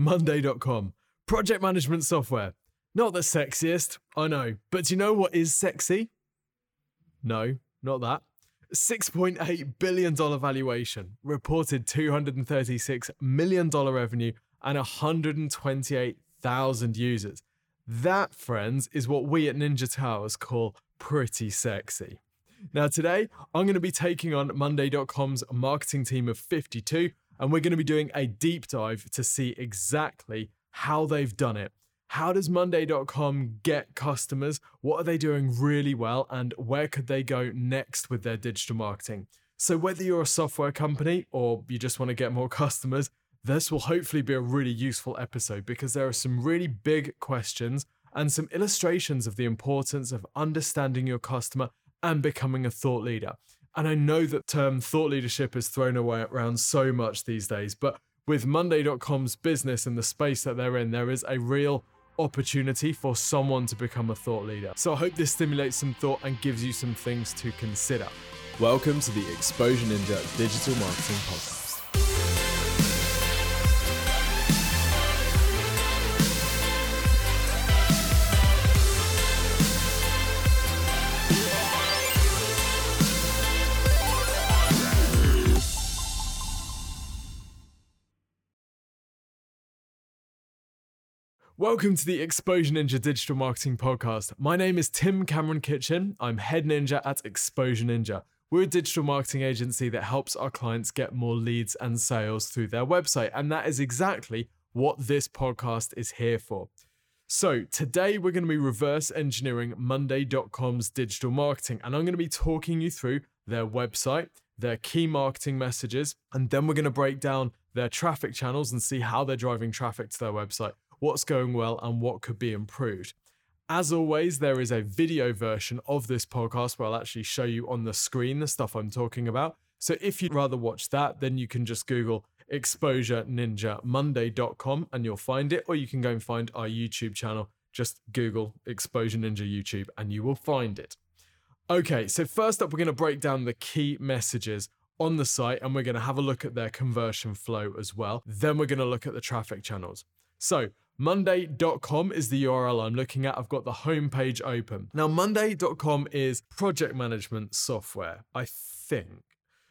Monday.com, project management software. Not the sexiest, I know, but do you know what is sexy? No, not that. $6.8 billion valuation, reported $236 million revenue, and 128,000 users. That, friends, is what we at Ninja Towers call pretty sexy. Now, today, I'm going to be taking on Monday.com's marketing team of 52, and we're going to be doing a deep dive to see exactly how they've done it. How does Monday.com get customers? What are they doing really well? And where could they go next with their digital marketing? So, whether you're a software company or you just want to get more customers, this will hopefully be a really useful episode because there are some really big questions and some illustrations of the importance of understanding your customer and becoming a thought leader. And I know that term thought leadership is thrown away around so much these days, but with Monday.com's business and the space that they're in, there is a real opportunity for someone to become a thought leader. So I hope this stimulates some thought and gives you some things to consider. Welcome to the Exposure Ninja Digital Marketing Podcast. Welcome to the Exposure Ninja Digital Marketing Podcast. My name is Tim Cameron Kitchen. I'm head ninja at Exposure Ninja. We're a digital marketing agency that helps our clients get more leads and sales through their website. And that is exactly what this podcast is here for. So, today we're going to be reverse engineering Monday.com's digital marketing. And I'm going to be talking you through their website, their key marketing messages, and then we're going to break down their traffic channels and see how they're driving traffic to their website what's going well, and what could be improved. As always, there is a video version of this podcast where I'll actually show you on the screen the stuff I'm talking about. So if you'd rather watch that, then you can just Google exposure ninja monday.com and you'll find it, or you can go and find our YouTube channel. Just Google exposure ninja YouTube and you will find it. Okay, so first up, we're going to break down the key messages on the site and we're going to have a look at their conversion flow as well. Then we're going to look at the traffic channels. So, Monday.com is the URL I'm looking at. I've got the homepage open. Now, Monday.com is project management software, I think.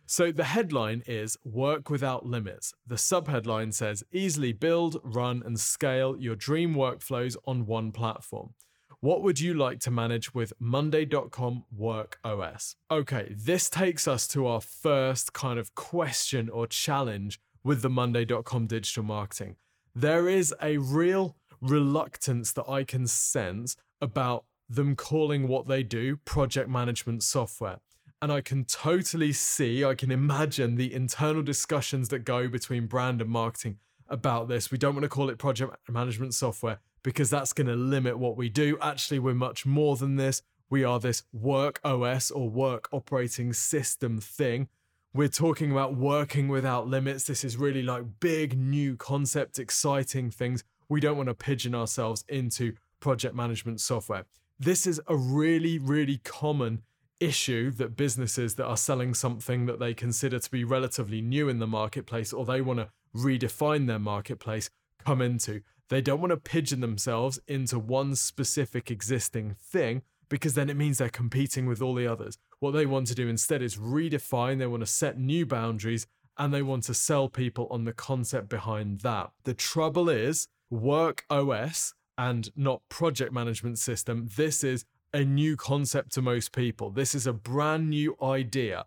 So the headline is Work Without Limits. The subheadline says Easily build, run, and scale your dream workflows on one platform. What would you like to manage with Monday.com Work OS? Okay, this takes us to our first kind of question or challenge with the Monday.com digital marketing there is a real reluctance that I can sense about them calling what they do project management software. And I can totally see, I can imagine the internal discussions that go between brand and marketing about this. We don't want to call it project management software because that's going to limit what we do. Actually, we're much more than this. We are this work OS or work operating system thing we're talking about working without limits. This is really like big new concept, exciting things. We don't want to pigeon ourselves into project management software. This is a really, really common issue that businesses that are selling something that they consider to be relatively new in the marketplace or they want to redefine their marketplace come into. They don't want to pigeon themselves into one specific existing thing because then it means they're competing with all the others. What they want to do instead is redefine, they want to set new boundaries, and they want to sell people on the concept behind that. The trouble is, Work OS and not project management system, this is a new concept to most people. This is a brand new idea.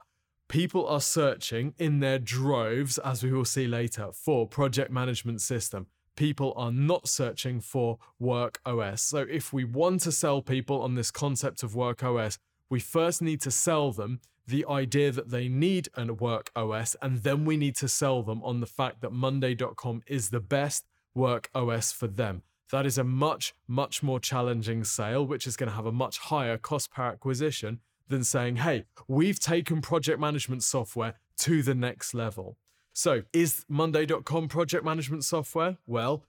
People are searching in their droves, as we will see later, for project management system people are not searching for Work OS. So if we want to sell people on this concept of Work OS, we first need to sell them the idea that they need a Work OS, and then we need to sell them on the fact that Monday.com is the best Work OS for them. That is a much, much more challenging sale, which is going to have a much higher cost per acquisition than saying, hey, we've taken project management software to the next level. So, is Monday.com project management software? Well,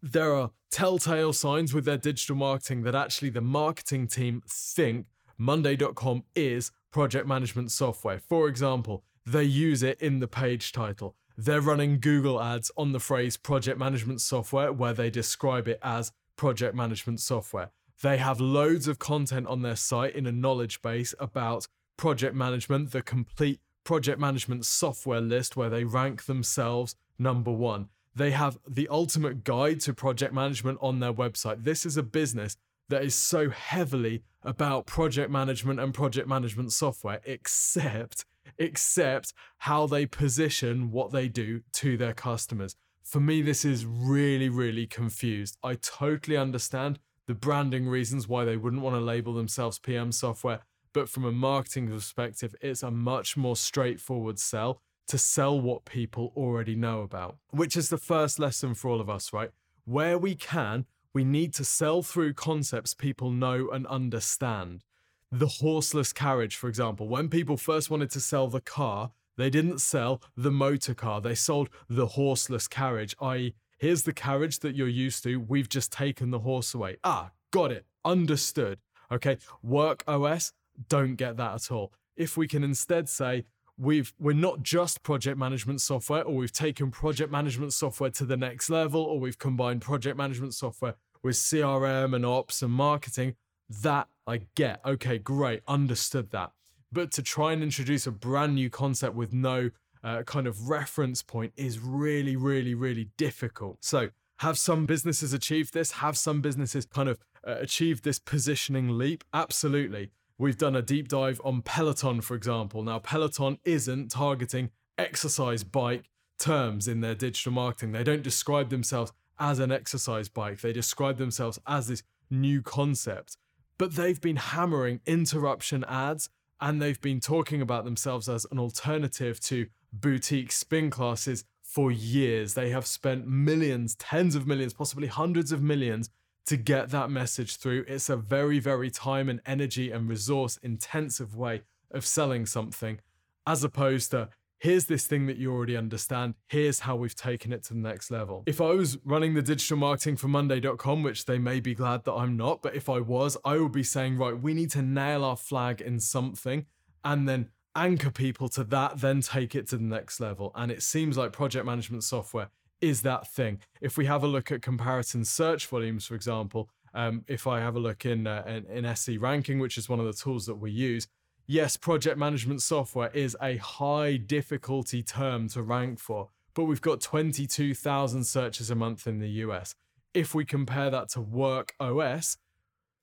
there are telltale signs with their digital marketing that actually the marketing team think Monday.com is project management software. For example, they use it in the page title. they're running Google ads on the phrase project management software where they describe it as project management software. They have loads of content on their site in a knowledge base about project management, the complete project management software list where they rank themselves number one. They have the ultimate guide to project management on their website. This is a business that is so heavily about project management and project management software, except except how they position what they do to their customers. For me, this is really, really confused. I totally understand the branding reasons why they wouldn't want to label themselves PM software, but from a marketing perspective, it's a much more straightforward sell to sell what people already know about, which is the first lesson for all of us, right? Where we can, we need to sell through concepts people know and understand the horseless carriage, for example. When people first wanted to sell the car, they didn't sell the motor car, they sold the horseless carriage, i.e., here's the carriage that you're used to, we've just taken the horse away. Ah, got it, understood. Okay, work OS, don't get that at all. If we can instead say, we've we're not just project management software or we've taken project management software to the next level or we've combined project management software with CRM and ops and marketing that I get. Okay, great, understood that. But to try and introduce a brand new concept with no uh, kind of reference point is really, really, really difficult. So, have some businesses achieved this? Have some businesses kind of uh, achieved this positioning leap? Absolutely. We've done a deep dive on Peloton, for example. Now, Peloton isn't targeting exercise bike terms in their digital marketing. They don't describe themselves as an exercise bike, they describe themselves as this new concept but they've been hammering interruption ads and they've been talking about themselves as an alternative to boutique spin classes for years. They have spent millions, tens of millions, possibly hundreds of millions to get that message through. It's a very, very time and energy and resource intensive way of selling something, as opposed to here's this thing that you already understand. Here's how we've taken it to the next level. If I was running the digital marketing for Monday.com, which they may be glad that I'm not, but if I was, I would be saying, right, we need to nail our flag in something and then anchor people to that, then take it to the next level. And it seems like project management software is that thing. If we have a look at comparison search volumes, for example, um, if I have a look in, uh, in, in SE ranking, which is one of the tools that we use, yes, project management software is a high difficulty term to rank for, but we've got 22,000 searches a month in the US. If we compare that to Work OS,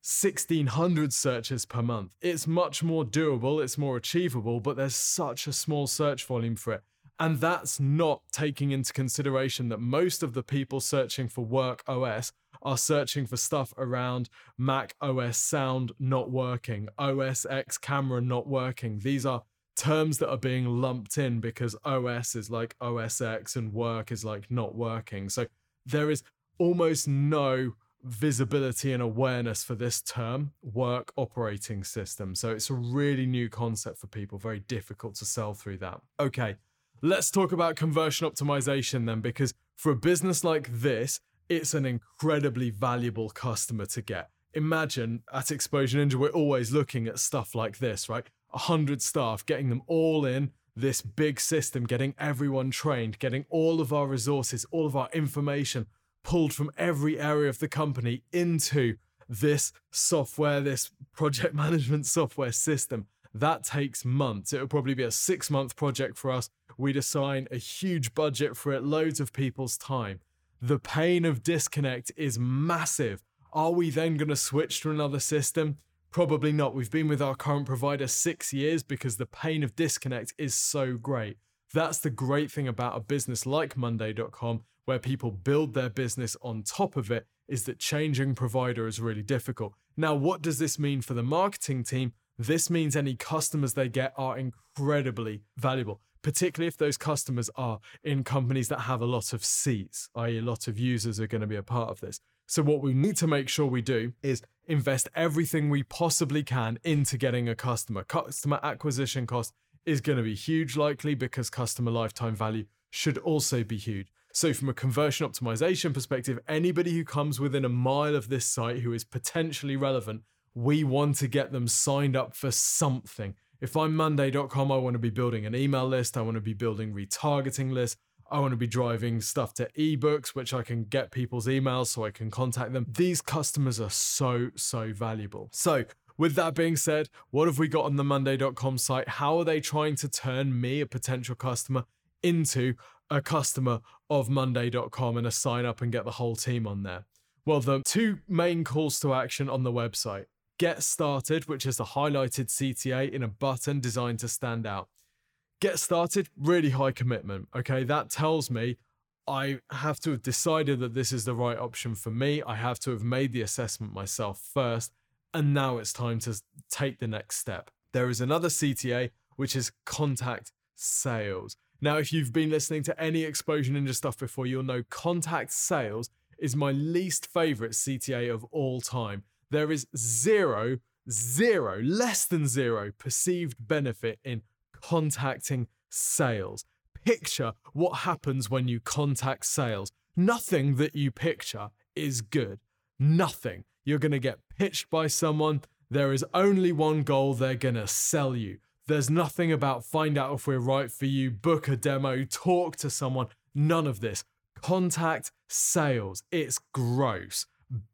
1600 searches per month. It's much more doable, it's more achievable, but there's such a small search volume for it. And that's not taking into consideration that most of the people searching for Work OS are searching for stuff around Mac OS sound not working, OS X camera not working. These are terms that are being lumped in because OS is like OS X and work is like not working. So there is almost no visibility and awareness for this term, work operating system. So it's a really new concept for people, very difficult to sell through that. Okay, let's talk about conversion optimization then, because for a business like this, it's an incredibly valuable customer to get. Imagine at Exposure Ninja, we're always looking at stuff like this, right? 100 staff, getting them all in this big system, getting everyone trained, getting all of our resources, all of our information pulled from every area of the company into this software, this project management software system. That takes months. It would probably be a six month project for us. We'd assign a huge budget for it, loads of people's time the pain of disconnect is massive. Are we then going to switch to another system? Probably not. We've been with our current provider six years because the pain of disconnect is so great. That's the great thing about a business like Monday.com, where people build their business on top of it, is that changing provider is really difficult. Now, what does this mean for the marketing team? This means any customers they get are incredibly valuable particularly if those customers are in companies that have a lot of seats, i.e., a lot of users are going to be a part of this. So, what we need to make sure we do is invest everything we possibly can into getting a customer. Customer acquisition cost is going to be huge, likely because customer lifetime value should also be huge. So, from a conversion optimization perspective, anybody who comes within a mile of this site who is potentially relevant, we want to get them signed up for something. If I'm Monday.com, I want to be building an email list, I want to be building retargeting lists, I want to be driving stuff to ebooks, which I can get people's emails so I can contact them. These customers are so, so valuable. So, with that being said, what have we got on the Monday.com site? How are they trying to turn me, a potential customer, into a customer of Monday.com and a sign up and get the whole team on there? Well, the two main calls to action on the website Get Started, which is a highlighted CTA in a button designed to stand out. Get Started, really high commitment. Okay, that tells me I have to have decided that this is the right option for me. I have to have made the assessment myself first. And now it's time to take the next step. There is another CTA, which is contact sales. Now, if you've been listening to any Exposure Ninja stuff before, you'll know contact sales is my least favorite CTA of all time. There is zero, zero, less than zero perceived benefit in contacting sales. Picture what happens when you contact sales. Nothing that you picture is good. Nothing. You're going to get pitched by someone. There is only one goal they're going to sell you. There's nothing about find out if we're right for you, book a demo, talk to someone. None of this. Contact sales. It's gross.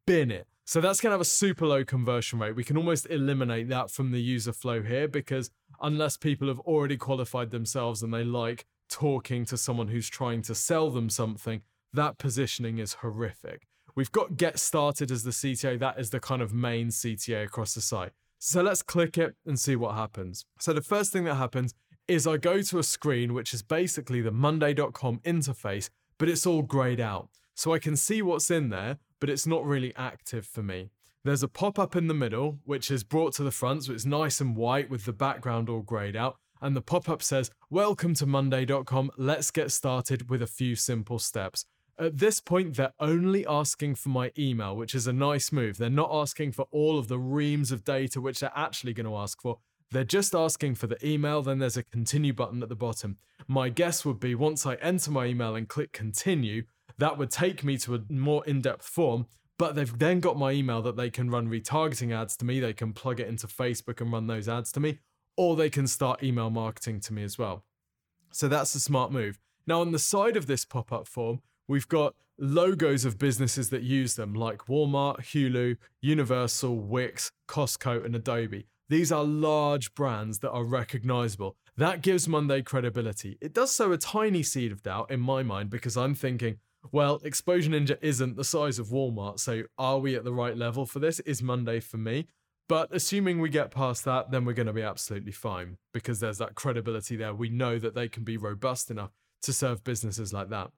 Bin it. So that's going to have a super low conversion rate. We can almost eliminate that from the user flow here because unless people have already qualified themselves and they like talking to someone who's trying to sell them something, that positioning is horrific. We've got get started as the CTA. That is the kind of main CTA across the site. So let's click it and see what happens. So the first thing that happens is I go to a screen, which is basically the monday.com interface, but it's all grayed out. So I can see what's in there, but it's not really active for me. There's a pop up in the middle, which is brought to the front, so it's nice and white with the background all grayed out. And the pop up says, Welcome to Monday.com. Let's get started with a few simple steps. At this point, they're only asking for my email, which is a nice move. They're not asking for all of the reams of data, which they're actually going to ask for. They're just asking for the email, then there's a continue button at the bottom. My guess would be once I enter my email and click continue, that would take me to a more in depth form. But they've then got my email that they can run retargeting ads to me. They can plug it into Facebook and run those ads to me, or they can start email marketing to me as well. So that's a smart move. Now, on the side of this pop up form, we've got logos of businesses that use them, like Walmart, Hulu, Universal, Wix, Costco, and Adobe. These are large brands that are recognizable. That gives Monday credibility. It does sow a tiny seed of doubt in my mind because I'm thinking, well, Exposure Ninja isn't the size of Walmart, so are we at the right level for this? Is Monday for me? But assuming we get past that, then we're going to be absolutely fine because there's that credibility there. We know that they can be robust enough to serve businesses like that.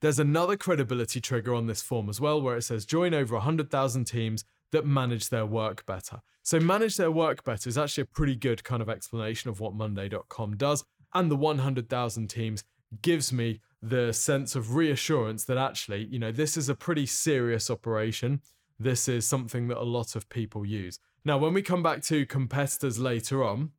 There's another credibility trigger on this form as well, where it says join over 100,000 teams that manage their work better. So, manage their work better is actually a pretty good kind of explanation of what Monday.com does. And the 100,000 teams gives me the sense of reassurance that actually, you know, this is a pretty serious operation. This is something that a lot of people use. Now, when we come back to competitors later on,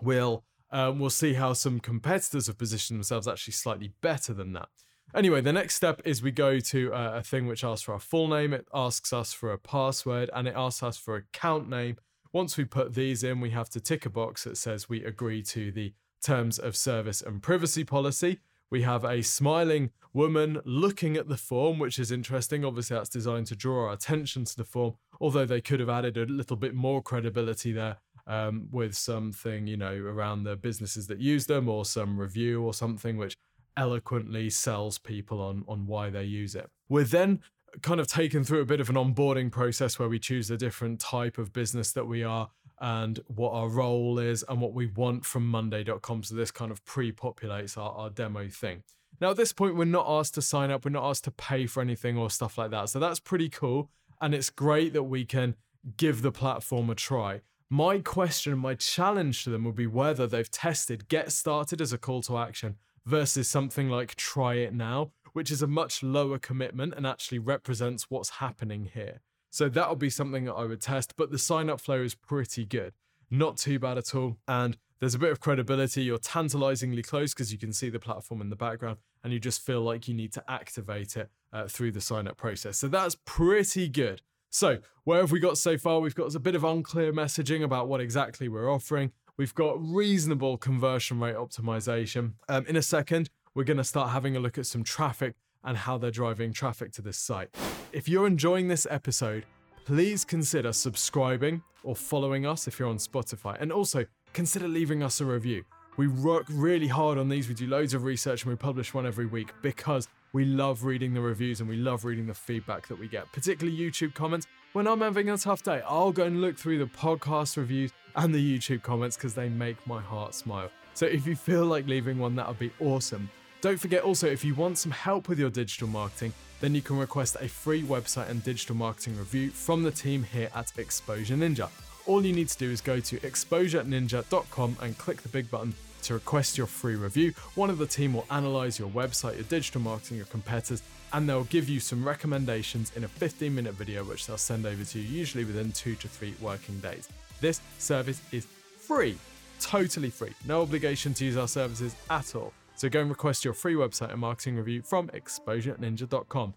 we'll um, we'll see how some competitors have positioned themselves actually slightly better than that. Anyway, the next step is we go to a, a thing which asks for our full name, it asks us for a password, and it asks us for account name. Once we put these in, we have to tick a box that says we agree to the terms of service and privacy policy. We have a smiling woman looking at the form, which is interesting. Obviously, that's designed to draw our attention to the form, although they could have added a little bit more credibility there um, with something, you know, around the businesses that use them or some review or something which eloquently sells people on, on why they use it. We're then kind of taken through a bit of an onboarding process where we choose a different type of business that we are and what our role is and what we want from Monday.com. So this kind of pre populates our, our demo thing. Now, at this point, we're not asked to sign up, we're not asked to pay for anything or stuff like that. So that's pretty cool. And it's great that we can give the platform a try. My question, my challenge to them would be whether they've tested get started as a call to action versus something like try it now, which is a much lower commitment and actually represents what's happening here. So that'll be something that I would test, but the sign up flow is pretty good. Not too bad at all. And there's a bit of credibility. You're tantalizingly close because you can see the platform in the background and you just feel like you need to activate it uh, through the sign up process. So that's pretty good. So, where have we got so far? We've got a bit of unclear messaging about what exactly we're offering. We've got reasonable conversion rate optimization. Um, in a second, we're going to start having a look at some traffic and how they're driving traffic to this site. If you're enjoying this episode, please consider subscribing or following us if you're on Spotify. And also consider leaving us a review. We work really hard on these. We do loads of research and we publish one every week because we love reading the reviews and we love reading the feedback that we get, particularly YouTube comments. When I'm having a tough day, I'll go and look through the podcast reviews and the YouTube comments because they make my heart smile. So if you feel like leaving one, that would be awesome. Don't forget also, if you want some help with your digital marketing, then you can request a free website and digital marketing review from the team here at Exposure Ninja. All you need to do is go to exposureninja.com and click the big button to request your free review. One of the team will analyze your website, your digital marketing, your competitors, and they'll give you some recommendations in a 15 minute video, which they'll send over to you usually within two to three working days. This service is free, totally free, no obligation to use our services at all. So go and request your free website and marketing review from exposureninja.com.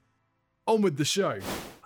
On with the show.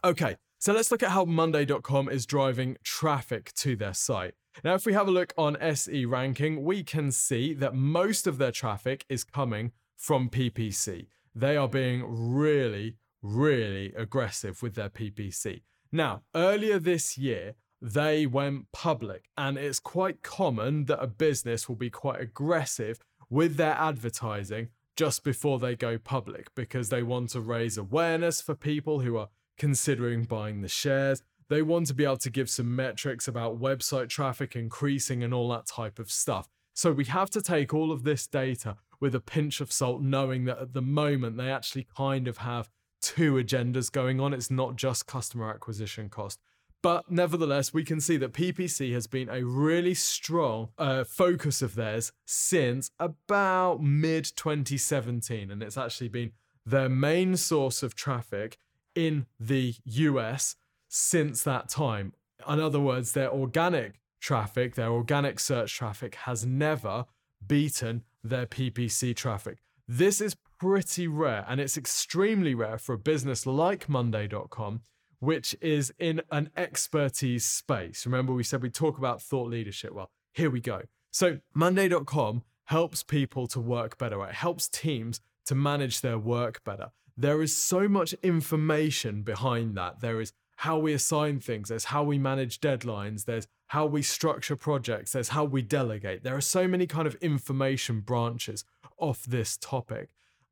Okay, so let's look at how Monday.com is driving traffic to their site. Now, if we have a look on SE ranking, we can see that most of their traffic is coming from PPC. They are being really, really aggressive with their PPC. Now, earlier this year, they went public, and it's quite common that a business will be quite aggressive with their advertising just before they go public because they want to raise awareness for people who are considering buying the shares. They want to be able to give some metrics about website traffic increasing and all that type of stuff. So we have to take all of this data with a pinch of salt, knowing that at the moment they actually kind of have two agendas going on. It's not just customer acquisition cost. But nevertheless, we can see that PPC has been a really strong uh, focus of theirs since about mid 2017. And it's actually been their main source of traffic in the US since that time. In other words, their organic traffic, their organic search traffic has never beaten their PPC traffic. This is pretty rare, and it's extremely rare for a business like Monday.com, which is in an expertise space. Remember, we said we talk about thought leadership. Well, here we go. So, Monday.com helps people to work better, it helps teams to manage their work better. There is so much information behind that. There is how we assign things, there's how we manage deadlines, there's how we structure projects, there's how we delegate. There are so many kind of information branches off this topic.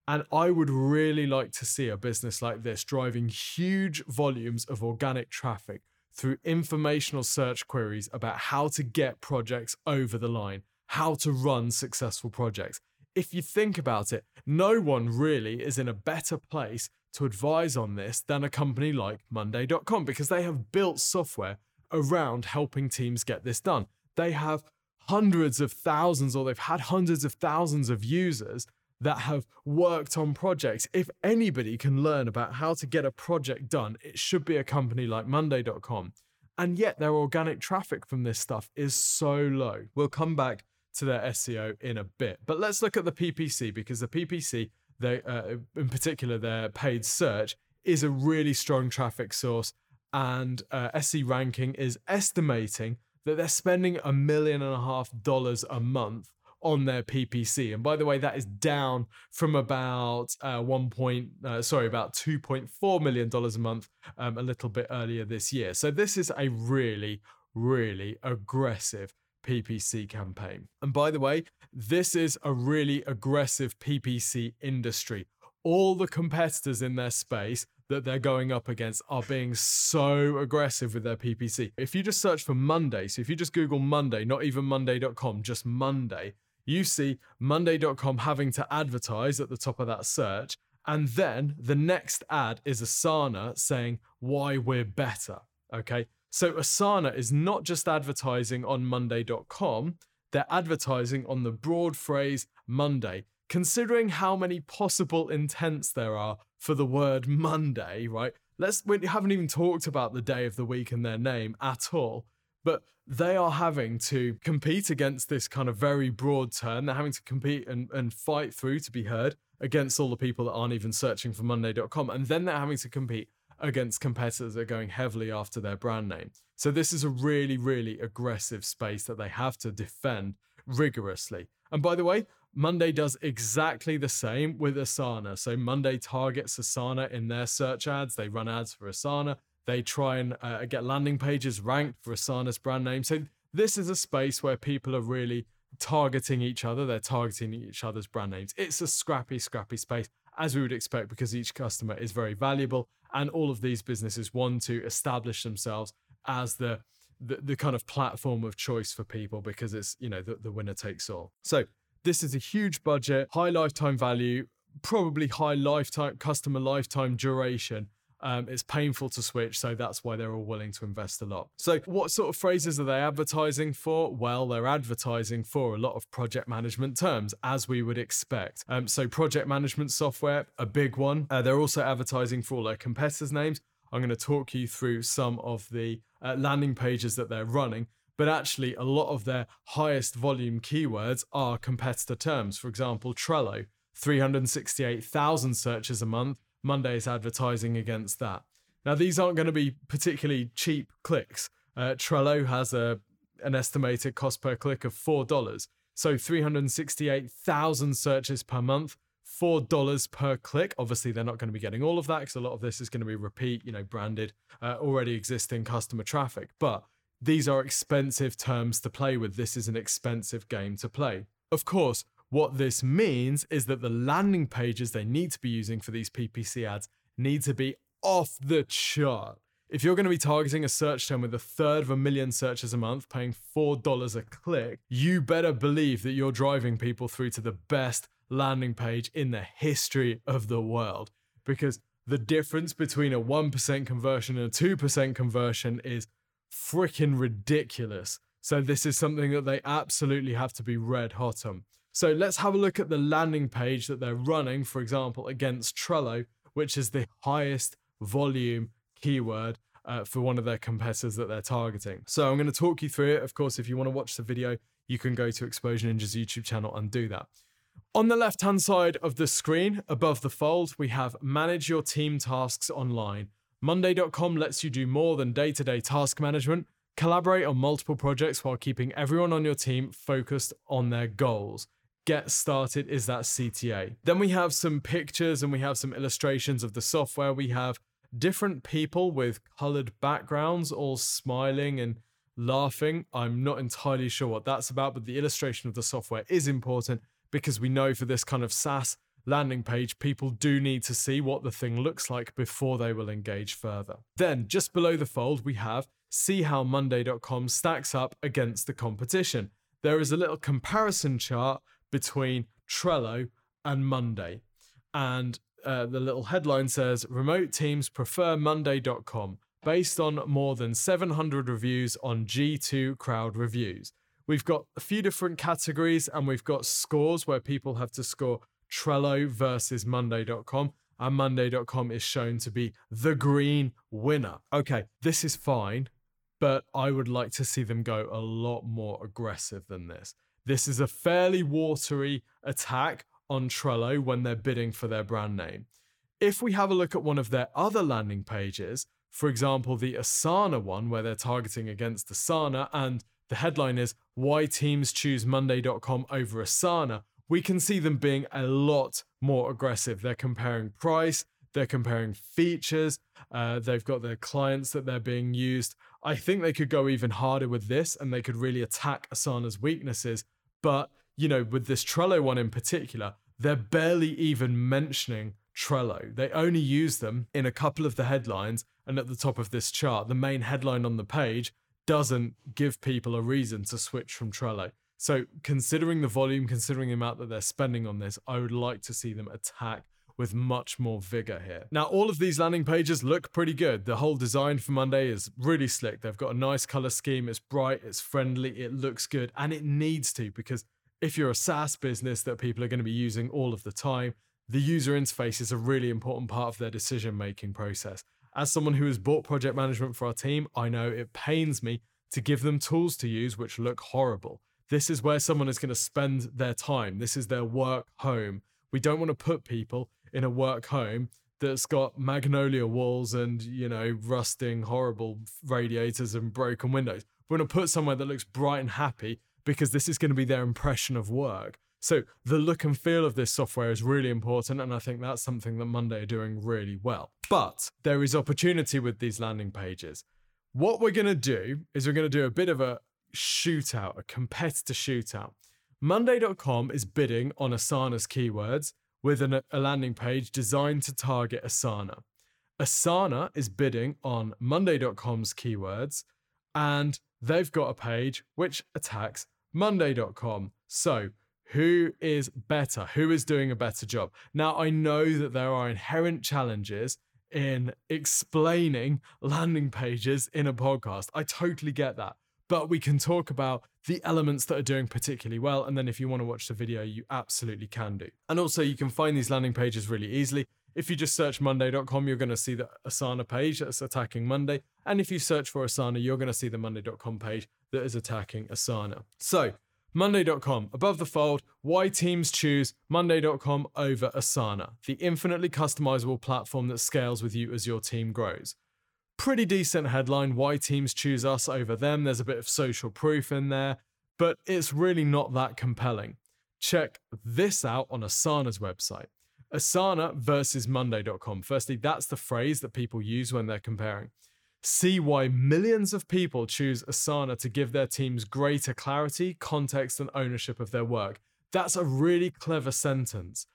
And I would really like to see a business like this driving huge volumes of organic traffic through informational search queries about how to get projects over the line, how to run successful projects. If you think about it, no one really is in a better place to advise on this than a company like Monday.com because they have built software around helping teams get this done. They have hundreds of thousands, or they've had hundreds of thousands of users that have worked on projects. If anybody can learn about how to get a project done, it should be a company like Monday.com. And yet, their organic traffic from this stuff is so low. We'll come back to their SEO in a bit. But let's look at the PPC because the PPC they, uh, in particular, their paid search is a really strong traffic source. And uh, SE Ranking is estimating that they're spending a million and a half dollars a month on their PPC. And by the way, that is down from about uh, one point, uh, sorry, about two point four million dollars a month um, a little bit earlier this year. So this is a really, really aggressive PPC campaign. And by the way, this is a really aggressive PPC industry. All the competitors in their space that they're going up against are being so aggressive with their PPC. If you just search for Monday, so if you just Google Monday, not even Monday.com, just Monday, you see Monday.com having to advertise at the top of that search. And then the next ad is Asana saying why we're better. Okay. So Asana is not just advertising on Monday.com, they're advertising on the broad phrase Monday. Considering how many possible intents there are for the word Monday, right? Let's we haven't even talked about the day of the week in their name at all. But they are having to compete against this kind of very broad term. They're having to compete and, and fight through to be heard against all the people that aren't even searching for Monday.com. And then they're having to compete against competitors that are going heavily after their brand name. So this is a really, really aggressive space that they have to defend rigorously. And by the way, Monday does exactly the same with Asana. So Monday targets Asana in their search ads. They run ads for Asana. They try and uh, get landing pages ranked for Asana's brand name. So this is a space where people are really targeting each other. They're targeting each other's brand names. It's a scrappy, scrappy space, as we would expect, because each customer is very valuable. And all of these businesses want to establish themselves as the the, the kind of platform of choice for people because it's you know the, the winner takes all. So this is a huge budget, high lifetime value, probably high lifetime customer lifetime duration. Um, it's painful to switch, so that's why they're all willing to invest a lot. So, what sort of phrases are they advertising for? Well, they're advertising for a lot of project management terms, as we would expect. Um, so, project management software, a big one. Uh, they're also advertising for all their competitors' names. I'm going to talk you through some of the uh, landing pages that they're running but actually a lot of their highest volume keywords are competitor terms. For example, Trello, 368,000 searches a month. Monday is advertising against that. Now, these aren't going to be particularly cheap clicks. Uh, Trello has a an estimated cost per click of $4. So 368,000 searches per month, $4 per click. Obviously, they're not going to be getting all of that because a lot of this is going to be repeat, you know, branded, uh, already existing customer traffic. But these are expensive terms to play with. This is an expensive game to play. Of course, what this means is that the landing pages they need to be using for these PPC ads need to be off the chart. If you're going to be targeting a search term with a third of a million searches a month, paying $4 a click, you better believe that you're driving people through to the best landing page in the history of the world. Because the difference between a 1% conversion and a 2% conversion is freaking ridiculous. So this is something that they absolutely have to be red hot on. So let's have a look at the landing page that they're running, for example, against Trello, which is the highest volume keyword uh, for one of their competitors that they're targeting. So I'm going to talk you through it. Of course, if you want to watch the video, you can go to Exposure Ninja's YouTube channel and do that. On the left hand side of the screen, above the fold, we have Manage Your Team Tasks Online. Monday.com lets you do more than day to day task management. Collaborate on multiple projects while keeping everyone on your team focused on their goals. Get started is that CTA. Then we have some pictures and we have some illustrations of the software. We have different people with colored backgrounds all smiling and laughing. I'm not entirely sure what that's about, but the illustration of the software is important because we know for this kind of SaaS landing page, people do need to see what the thing looks like before they will engage further. Then, just below the fold, we have see how Monday.com stacks up against the competition. There is a little comparison chart between Trello and Monday. And uh, the little headline says Remote teams prefer Monday.com based on more than 700 reviews on G2 Crowd Reviews. We've got a few different categories and we've got scores where people have to score Trello versus Monday.com, and Monday.com is shown to be the green winner. Okay, this is fine, but I would like to see them go a lot more aggressive than this. This is a fairly watery attack on Trello when they're bidding for their brand name. If we have a look at one of their other landing pages, for example, the Asana one, where they're targeting against Asana, and the headline is Why Teams Choose Monday.com over Asana, we can see them being a lot more aggressive. They're comparing price, they're comparing features, uh, they've got their clients that they're being used. I think they could go even harder with this and they could really attack Asana's weaknesses. But, you know, with this Trello one in particular, they're barely even mentioning Trello. They only use them in a couple of the headlines and at the top of this chart. The main headline on the page doesn't give people a reason to switch from Trello. So, considering the volume, considering the amount that they're spending on this, I would like to see them attack with much more vigor here. Now, all of these landing pages look pretty good. The whole design for Monday is really slick. They've got a nice color scheme, it's bright, it's friendly, it looks good, and it needs to because if you're a SaaS business that people are going to be using all of the time, the user interface is a really important part of their decision making process. As someone who has bought project management for our team, I know it pains me to give them tools to use which look horrible. This is where someone is going to spend their time. This is their work home. We don't want to put people in a work home that's got magnolia walls and, you know, rusting, horrible radiators and broken windows. we're going to put somewhere that looks bright and happy because this is going to be their impression of work. So the look and feel of this software is really important, and I think that's something that Monday are doing really well. But there is opportunity with these landing pages. What we're going to do is we're going to do a bit of a shootout, a competitor shootout. Monday.com is bidding on Asana's keywords with an, a landing page designed to target Asana. Asana is bidding on Monday.com's keywords, and they've got a page which attacks Monday.com. So who is better? Who is doing a better job? Now, I know that there are inherent challenges in explaining landing pages in a podcast. I totally get that. But we can talk about the elements that are doing particularly well. And then if you want to watch the video, you absolutely can do. And also, you can find these landing pages really easily. If you just search monday.com, you're going to see the Asana page that's attacking Monday. And if you search for Asana, you're going to see the monday.com page that is attacking Asana. So, Monday.com. Above the fold, why teams choose Monday.com over Asana, the infinitely customizable platform that scales with you as your team grows. Pretty decent headline why teams choose us over them. There's a bit of social proof in there, but it's really not that compelling. Check this out on Asana's website. Asana versus Monday.com. Firstly, that's the phrase that people use when they're comparing see why millions of people choose Asana to give their teams greater clarity, context, and ownership of their work. That's a really clever sentence.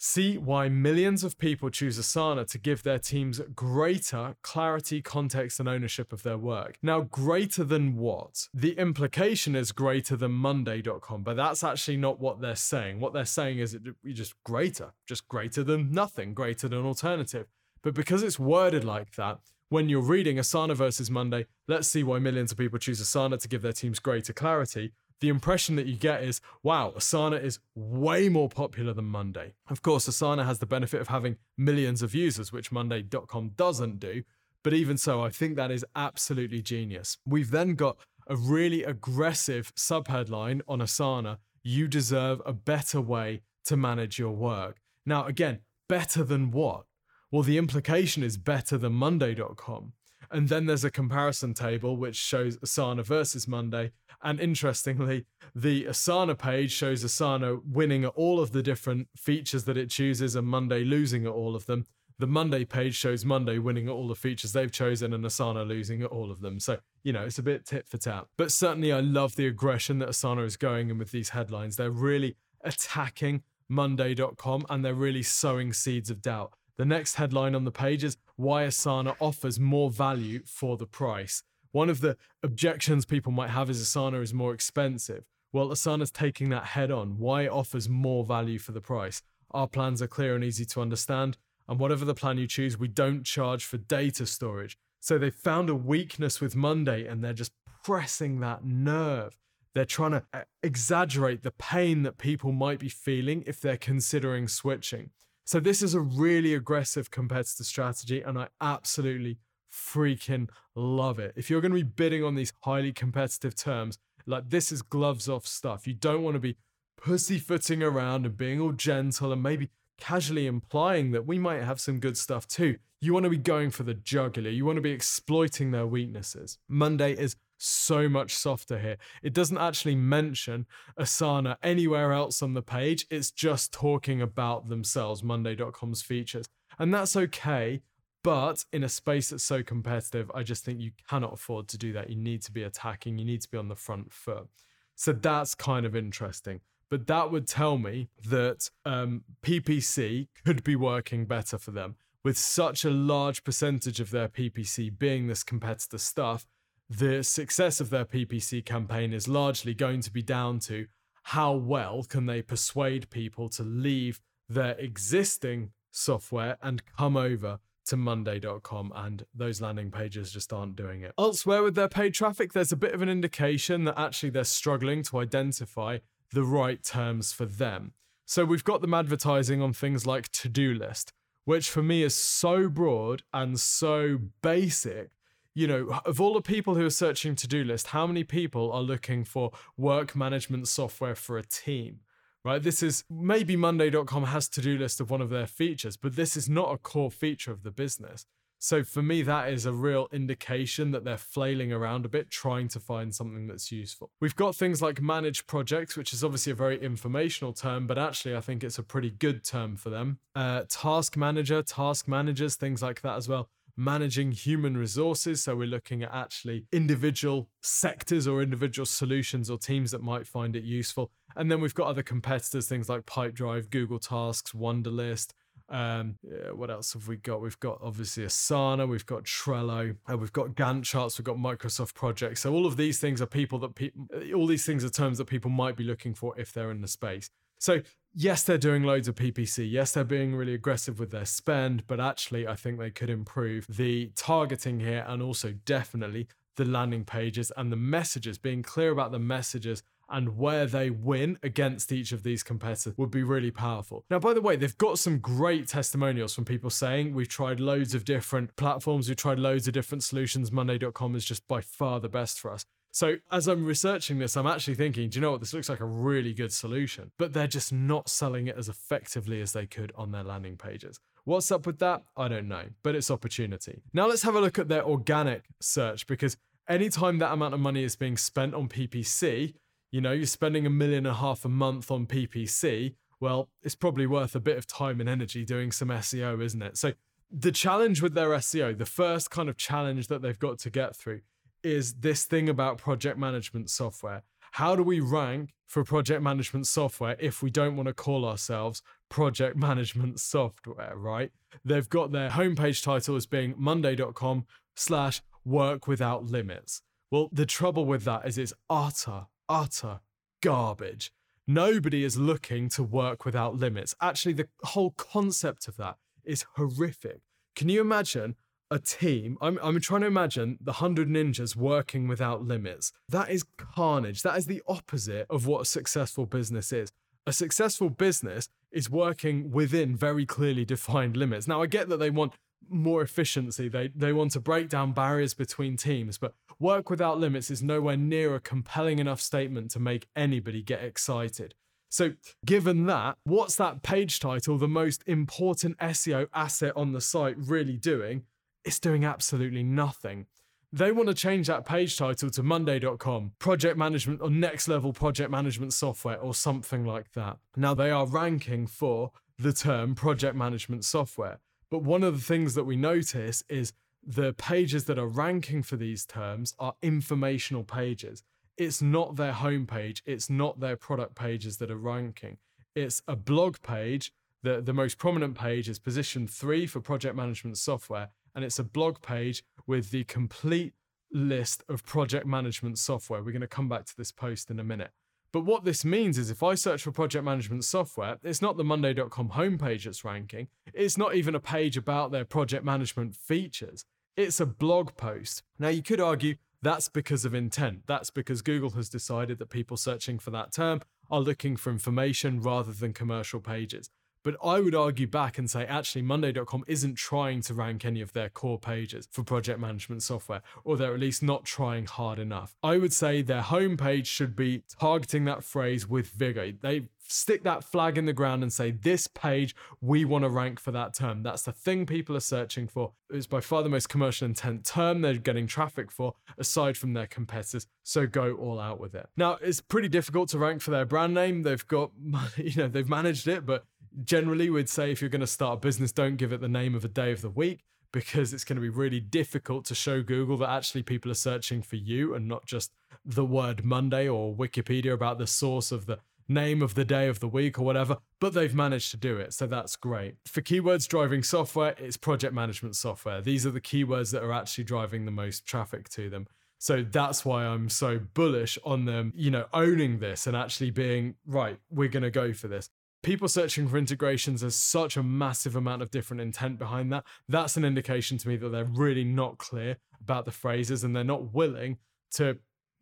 See why millions of people choose Asana to give their teams greater clarity, context, and ownership of their work. Now, greater than what? The implication is greater than Monday.com, but that's actually not what they're saying. What they're saying is just greater, just greater than nothing, greater than alternative. But because it's worded like that, when you're reading Asana versus Monday, let's see why millions of people choose Asana to give their teams greater clarity. The impression that you get is, wow, Asana is way more popular than Monday. Of course, Asana has the benefit of having millions of users, which Monday.com doesn't do. But even so, I think that is absolutely genius. We've then got a really aggressive subheadline on Asana You deserve a better way to manage your work. Now, again, better than what? Well, the implication is better than Monday.com. And then there's a comparison table which shows Asana versus Monday. And interestingly, the Asana page shows Asana winning at all of the different features that it chooses and Monday losing at all of them. The Monday page shows Monday winning at all the features they've chosen and Asana losing at all of them. So, you know, it's a bit tit for tat. But certainly, I love the aggression that Asana is going in with these headlines. They're really attacking Monday.com and they're really sowing seeds of doubt. The next headline on the page is why Asana offers more value for the price. One of the objections people might have is Asana is more expensive. Well, Asana's taking that head on. Why it offers more value for the price? Our plans are clear and easy to understand. And whatever the plan you choose, we don't charge for data storage. So they found a weakness with Monday and they're just pressing that nerve. They're trying to uh, exaggerate the pain that people might be feeling if they're considering switching. So this is a really aggressive competitor strategy, and I absolutely freaking love it. If you're going to be bidding on these highly competitive terms, like this is gloves off stuff. You don't want to be pussyfooting around and being all gentle and maybe casually implying that we might have some good stuff too. You want to be going for the jugular. You want to be exploiting their weaknesses. Monday is so much softer here. It doesn't actually mention Asana anywhere else on the page. It's just talking about themselves, Monday.com's features. And that's okay. But in a space that's so competitive, I just think you cannot afford to do that. You need to be attacking, you need to be on the front foot. So that's kind of interesting. But that would tell me that um, PPC could be working better for them. With such a large percentage of their PPC being this competitor stuff, the success of their PPC campaign is largely going to be down to how well can they persuade people to leave their existing software and come over to monday.com and those landing pages just aren't doing it. Elsewhere with their paid traffic, there's a bit of an indication that actually they're struggling to identify the right terms for them. So we've got them advertising on things like to-do list, which for me is so broad and so basic you know, of all the people who are searching to do list, how many people are looking for work management software for a team? Right? This is maybe Monday.com has to do list of one of their features, but this is not a core feature of the business. So for me, that is a real indication that they're flailing around a bit, trying to find something that's useful. We've got things like managed projects, which is obviously a very informational term, but actually I think it's a pretty good term for them. Uh, task manager, task managers, things like that as well managing human resources. So we're looking at actually individual sectors or individual solutions or teams that might find it useful. And then we've got other competitors, things like Pipedrive, Google Tasks, Wunderlist. Um, yeah, what else have we got? We've got obviously Asana, we've got Trello, uh, we've got Gantt charts, we've got Microsoft projects. So all of these things are people that people, all these things are terms that people might be looking for if they're in the space. So yes, they're doing loads of PPC. Yes, they're being really aggressive with their spend, but actually, I think they could improve the targeting here and also definitely the landing pages and the messages, being clear about the messages and where they win against each of these competitors would be really powerful. Now, by the way, they've got some great testimonials from people saying we've tried loads of different platforms, we've tried loads of different solutions. Monday.com is just by far the best for us. So as I'm researching this, I'm actually thinking, do you know what? This looks like a really good solution, but they're just not selling it as effectively as they could on their landing pages. What's up with that? I don't know, but it's opportunity. Now let's have a look at their organic search because anytime that amount of money is being spent on PPC, you know, you're spending a million and a half a month on PPC, well, it's probably worth a bit of time and energy doing some SEO, isn't it? So the challenge with their SEO, the first kind of challenge that they've got to get through is this thing about project management software. How do we rank for project management software if we don't want to call ourselves project management software, right? They've got their homepage title as being monday.com slash work without limits. Well, the trouble with that is it's utter, utter garbage. Nobody is looking to work without limits. Actually, the whole concept of that is horrific. Can you imagine a team. I'm, I'm trying to imagine the 100 ninjas working without limits. That is carnage. That is the opposite of what a successful business is. A successful business is working within very clearly defined limits. Now, I get that they want more efficiency, they, they want to break down barriers between teams, but work without limits is nowhere near a compelling enough statement to make anybody get excited. So, given that, what's that page title, the most important SEO asset on the site, really doing? It's doing absolutely nothing. They want to change that page title to Monday.com, project management or next level project management software or something like that. Now, they are ranking for the term project management software. But one of the things that we notice is the pages that are ranking for these terms are informational pages. It's not their homepage, it's not their product pages that are ranking. It's a blog page. The, the most prominent page is position three for project management software and it's a blog page with the complete list of project management software. We're going to come back to this post in a minute. But what this means is if I search for project management software, it's not the Monday.com homepage that's ranking. It's not even a page about their project management features. It's a blog post. Now, you could argue that's because of intent. That's because Google has decided that people searching for that term are looking for information rather than commercial pages. But I would argue back and say actually Monday.com isn't trying to rank any of their core pages for project management software, or they're at least not trying hard enough. I would say their homepage should be targeting that phrase with vigor. They stick that flag in the ground and say, This page, we want to rank for that term. That's the thing people are searching for. It's by far the most commercial intent term they're getting traffic for, aside from their competitors. So go all out with it. Now, it's pretty difficult to rank for their brand name. They've got, you know, they've managed it, but generally we'd say if you're going to start a business, don't give it the name of a day of the week because it's going to be really difficult to show Google that actually people are searching for you and not just the word Monday or Wikipedia about the source of the name of the day of the week or whatever, but they've managed to do it. So that's great. For keywords driving software, it's project management software. These are the keywords that are actually driving the most traffic to them. So that's why I'm so bullish on them, you know, owning this and actually being right, we're going to go for this people searching for integrations there's such a massive amount of different intent behind that that's an indication to me that they're really not clear about the phrases and they're not willing to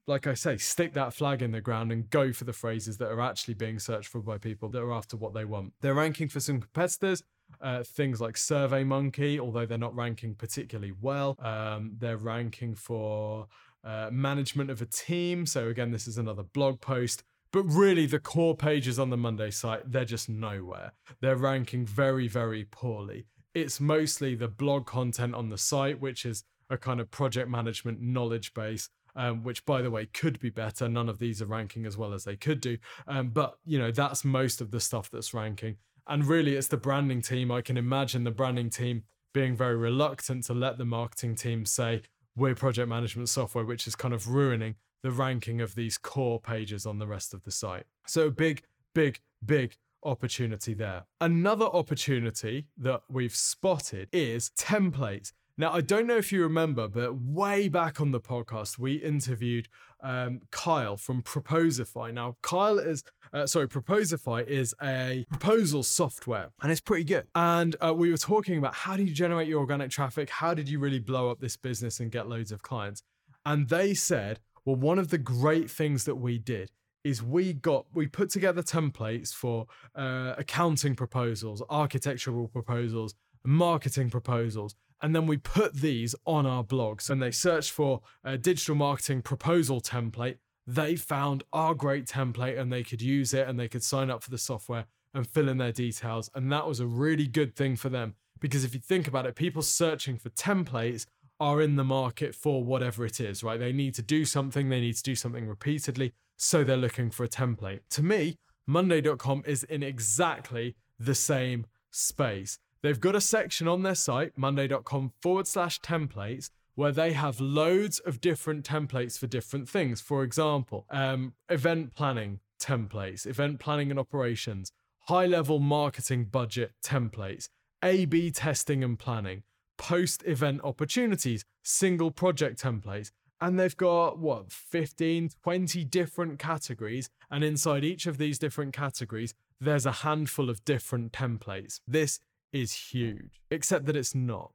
like i say stick that flag in the ground and go for the phrases that are actually being searched for by people that are after what they want they're ranking for some competitors uh, things like SurveyMonkey, although they're not ranking particularly well, um, they're ranking for uh, management of a team. So, again, this is another blog post. But really, the core pages on the Monday site, they're just nowhere. They're ranking very, very poorly. It's mostly the blog content on the site, which is a kind of project management knowledge base. Um, which by the way could be better. None of these are ranking as well as they could do. Um, but you know, that's most of the stuff that's ranking. And really it's the branding team. I can imagine the branding team being very reluctant to let the marketing team say, we're project management software, which is kind of ruining the ranking of these core pages on the rest of the site. So big, big, big opportunity there. Another opportunity that we've spotted is templates. Now, I don't know if you remember, but way back on the podcast, we interviewed um, Kyle from Proposify. Now, Kyle is, uh, sorry, Proposify is a proposal software and it's pretty good. And uh, we were talking about how do you generate your organic traffic? How did you really blow up this business and get loads of clients? And they said, well, one of the great things that we did is we got we put together templates for uh, accounting proposals, architectural proposals, marketing proposals, and then we put these on our blogs. And they searched for a digital marketing proposal template. They found our great template and they could use it and they could sign up for the software and fill in their details. And that was a really good thing for them because if you think about it, people searching for templates are in the market for whatever it is, right? They need to do something, they need to do something repeatedly, so they're looking for a template. To me, Monday.com is in exactly the same space. They've got a section on their site, monday.com forward slash templates, where they have loads of different templates for different things. For example, um, event planning templates, event planning and operations, high level marketing budget templates, A B testing and planning, post event opportunities, single project templates. And they've got what, 15, 20 different categories. And inside each of these different categories, there's a handful of different templates. This is huge, except that it's not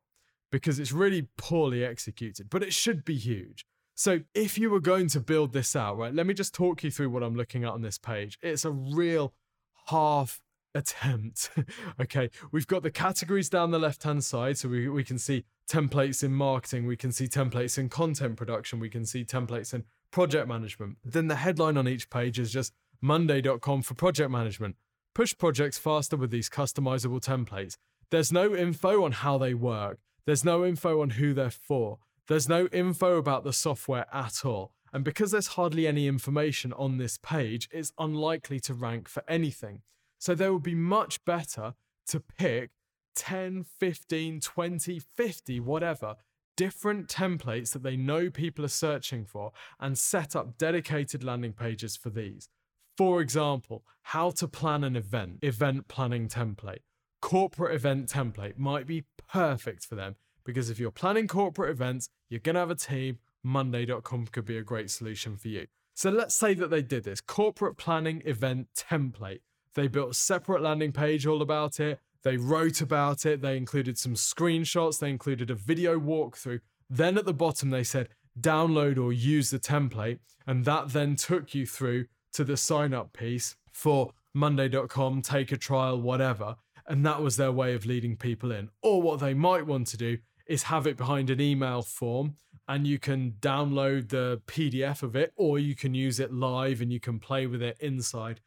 because it's really poorly executed, but it should be huge. So if you were going to build this out, right, let me just talk you through what I'm looking at on this page. It's a real half attempt. okay, we've got the categories down the left hand side. So we, we can see templates in marketing, we can see templates in content production, we can see templates in project management. Then the headline on each page is just monday.com for project management. Push projects faster with these customizable templates. There's no info on how they work. There's no info on who they're for. There's no info about the software at all. And because there's hardly any information on this page, it's unlikely to rank for anything. So they would be much better to pick 10, 15, 20, 50, whatever different templates that they know people are searching for and set up dedicated landing pages for these. For example, how to plan an event, event planning template. Corporate event template might be perfect for them because if you're planning corporate events, you're going to have a team. Monday.com could be a great solution for you. So let's say that they did this corporate planning event template. They built a separate landing page all about it. They wrote about it. They included some screenshots. They included a video walkthrough. Then at the bottom, they said, download or use the template. And that then took you through to the sign up piece for Monday.com, take a trial, whatever. And that was their way of leading people in. Or what they might want to do is have it behind an email form and you can download the PDF of it or you can use it live and you can play with it inside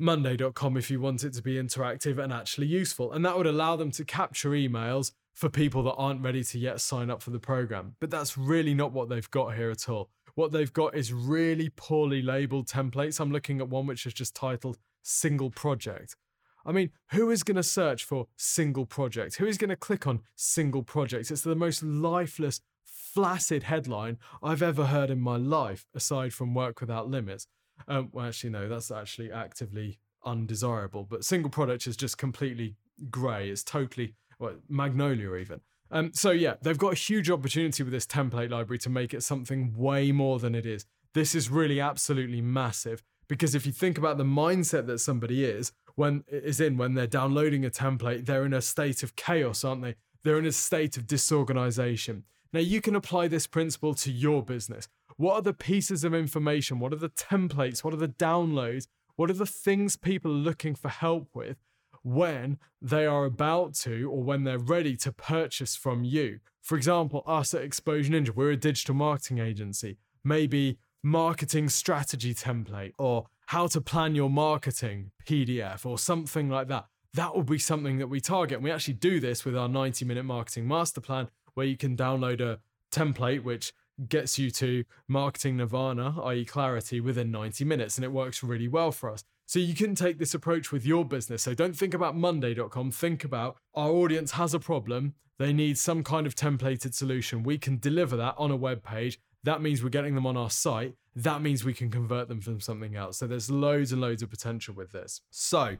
monday.com if you want it to be interactive and actually useful. And that would allow them to capture emails for people that aren't ready to yet sign up for the program. But that's really not what they've got here at all. What they've got is really poorly labeled templates. I'm looking at one which is just titled single project. I mean, who is going to search for single project? Who is going to click on single project? It's the most lifeless, flaccid headline I've ever heard in my life, aside from Work Without Limits. Um, well, actually, no, that's actually actively undesirable. But single product is just completely grey. It's totally well, magnolia even. Um, so yeah, they've got a huge opportunity with this template library to make it something way more than it is. This is really absolutely massive because if you think about the mindset that somebody is when is in when they're downloading a template, they're in a state of chaos, aren't they? They're in a state of disorganization. Now you can apply this principle to your business. What are the pieces of information? What are the templates? What are the downloads? What are the things people are looking for help with when they are about to or when they're ready to purchase from you? For example, us at Exposure Ninja, we're a digital marketing agency. Maybe marketing strategy template or how to plan your marketing PDF or something like that. that will be something that we target. And we actually do this with our 90 minute marketing master plan, where you can download a template which gets you to marketing nirvana, i.e., clarity, within 90 minutes. And it works really well for us. So you can take this approach with your business. So don't think about Monday.com. Think about our audience has a problem. They need some kind of templated solution. We can deliver that on a web page. That means we're getting them on our site. That means we can convert them from something else. So there's loads and loads of potential with this. So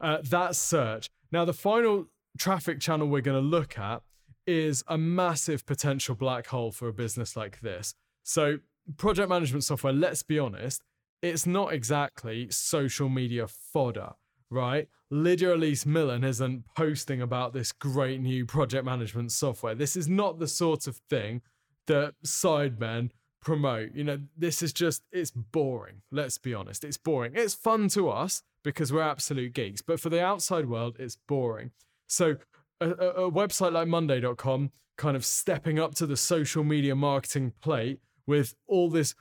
uh, that's search. Now, the final traffic channel we're going to look at is a massive potential black hole for a business like this. So, project management software, let's be honest, it's not exactly social media fodder, right? Lydia Elise Millen isn't posting about this great new project management software. This is not the sort of thing that sidemen promote. You know, this is just, it's boring. Let's be honest. It's boring. It's fun to us because we're absolute geeks, but for the outside world, it's boring. So, a, a, website like Monday.com kind of stepping up to the social media marketing plate with all this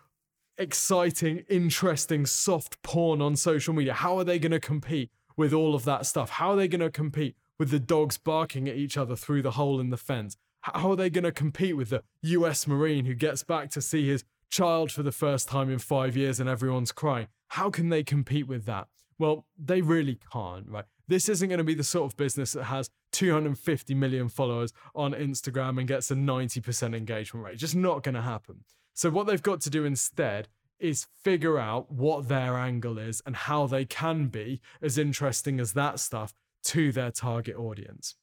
exciting, interesting, soft porn on social media. How are they going to compete with all of that stuff? How are they going to compete with the dogs barking at each other through the hole in the fence? How are they going to compete with the US Marine who gets back to see his child for the first time in five years and everyone's crying? How can they compete with that? Well, they really can't, right? This isn't going to be the sort of business that has 250 million followers on Instagram and gets a 90% engagement rate. Just not going to happen. So, what they've got to do instead is figure out what their angle is and how they can be as interesting as that stuff to their target audience.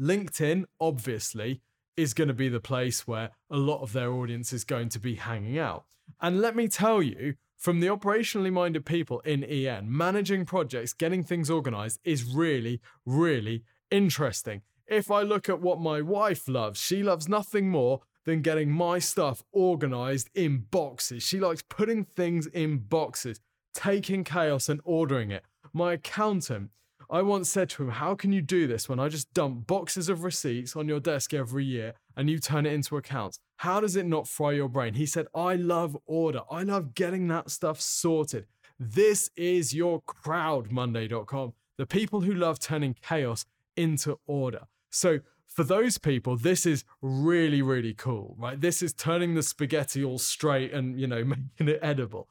LinkedIn, obviously, is going to be the place where a lot of their audience is going to be hanging out. And let me tell you, from the operationally minded people in EN, managing projects, getting things organized is really, really interesting. If I look at what my wife loves, she loves nothing more than getting my stuff organized in boxes. She likes putting things in boxes, taking chaos and ordering it. My accountant, I once said to him, How can you do this when I just dump boxes of receipts on your desk every year and you turn it into accounts? How does it not fry your brain? He said, I love order. I love getting that stuff sorted. This is your crowd, Monday.com. The people who love turning chaos into order. So for those people, this is really, really cool, right? This is turning the spaghetti all straight and, you know, making it edible.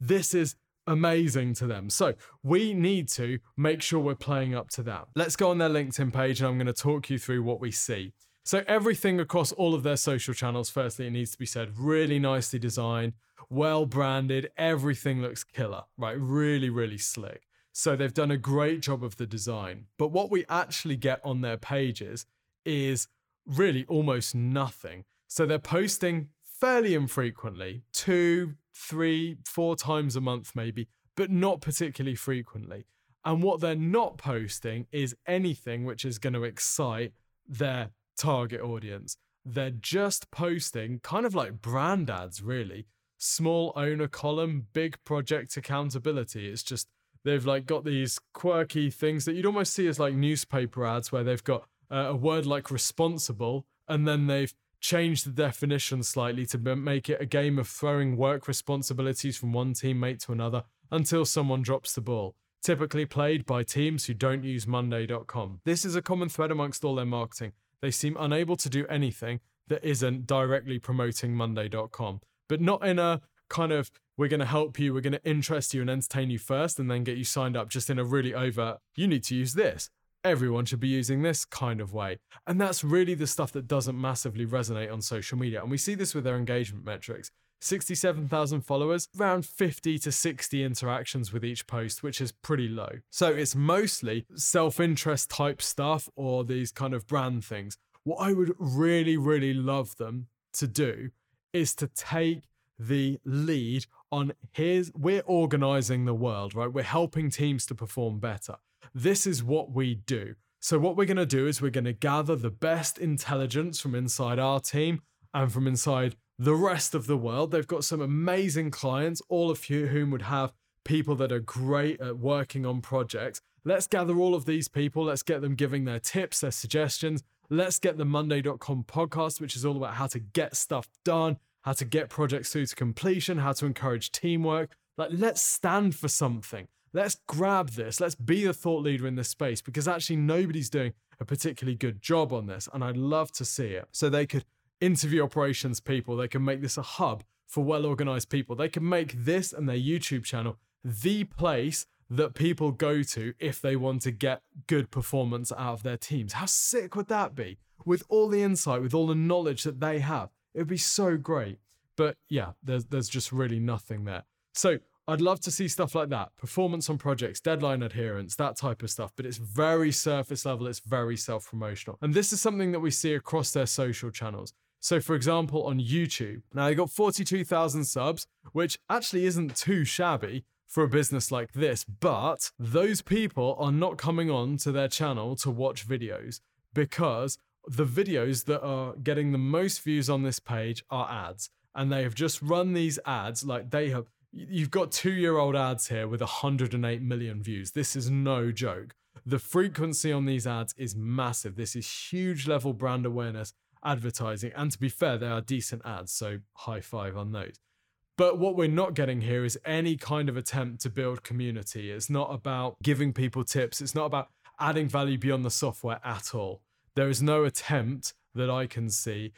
This is amazing to them. So we need to make sure we're playing up to that. Let's go on their LinkedIn page and I'm going to talk you through what we see. So everything across all of their social channels, firstly, it needs to be said, really nicely designed, well branded, everything looks killer, right? Really, really slick. So they've done a great job of the design. But what we actually get on their pages is really almost nothing. So they're posting fairly infrequently, two, three, four times a month maybe, but not particularly frequently. And what they're not posting is anything which is going to excite their target audience. They're just posting kind of like brand ads, really. Small owner column, big project accountability. It's just they've like got these quirky things that you'd almost see as like newspaper ads where they've got uh, a word like responsible and then they've changed the definition slightly to make it a game of throwing work responsibilities from one teammate to another until someone drops the ball typically played by teams who don't use monday.com this is a common thread amongst all their marketing they seem unable to do anything that isn't directly promoting monday.com but not in a kind of we're going to help you, we're going to interest you and entertain you first, and then get you signed up just in a really overt, you need to use this. Everyone should be using this kind of way. And that's really the stuff that doesn't massively resonate on social media. And we see this with their engagement metrics. 67,000 followers, around 50 to 60 interactions with each post, which is pretty low. So it's mostly self interest type stuff or these kind of brand things. What I would really, really love them to do is to take the lead on here's we're organizing the world, right? We're helping teams to perform better. This is what we do. So what we're going to do is we're going to gather the best intelligence from inside our team and from inside the rest of the world. They've got some amazing clients, all of whom would have people that are great at working on projects. Let's gather all of these people. Let's get them giving their tips, their suggestions. Let's get the Monday.com podcast, which is all about how to get stuff done, how to get projects through to completion, how to encourage teamwork. Like, let's stand for something. Let's grab this. Let's be the thought leader in this space because actually nobody's doing a particularly good job on this. And I'd love to see it. So they could interview operations people, they can make this a hub for well organized people. They can make this and their YouTube channel the place that people go to if they want to get good performance out of their teams. How sick would that be? With all the insight, with all the knowledge that they have, it would be so great. But yeah, there's there's just really nothing there. So I'd love to see stuff like that performance on projects, deadline adherence, that type of stuff. But it's very surface level, it's very self promotional. And this is something that we see across their social channels. So, for example, on YouTube, now they got 42,000 subs, which actually isn't too shabby for a business like this, but those people are not coming on to their channel to watch videos because the videos that are getting the most views on this page are ads. And they have just run these ads like they have. You've got two year old ads here with 108 million views. This is no joke. The frequency on these ads is massive. This is huge level brand awareness advertising. And to be fair, they are decent ads. So high five on those. But what we're not getting here is any kind of attempt to build community. It's not about giving people tips. It's not about adding value beyond the software at all. There is no attempt that I can see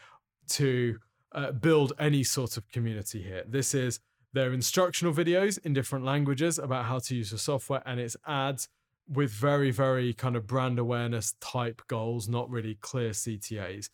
to uh, build any sort of community here. This is their instructional videos in different languages about how to use the software, and it's ads with very, very kind of brand awareness type goals, not really clear CTAs.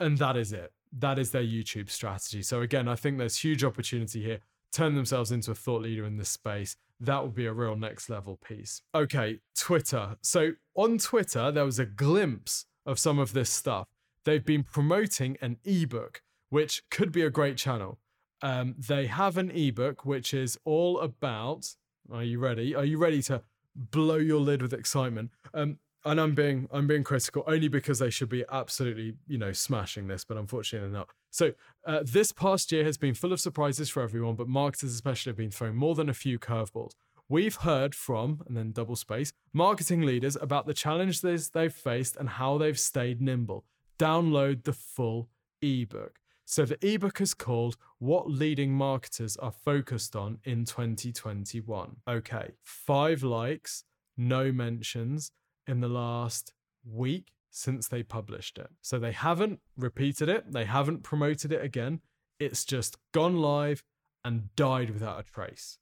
And that is it. That is their YouTube strategy. So, again, I think there's huge opportunity here. Turn themselves into a thought leader in this space. That would be a real next level piece. Okay, Twitter. So, on Twitter, there was a glimpse of some of this stuff. They've been promoting an ebook, which could be a great channel. Um, they have an ebook which is all about. Are you ready? Are you ready to blow your lid with excitement? Um, and I'm being I'm being critical only because they should be absolutely you know smashing this, but unfortunately they're not. So uh, this past year has been full of surprises for everyone, but marketers especially have been thrown more than a few curveballs. We've heard from and then double space marketing leaders about the challenges they've faced and how they've stayed nimble. Download the full ebook. So the ebook is called What Leading Marketers Are Focused On in 2021. Okay, five likes, no mentions in the last week since they published it. So they haven't repeated it, they haven't promoted it again. It's just gone live and died without a trace.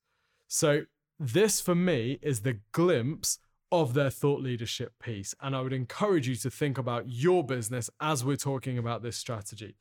So this for me is the glimpse of their thought leadership piece. And I would encourage you to think about your business as we're talking about this strategy.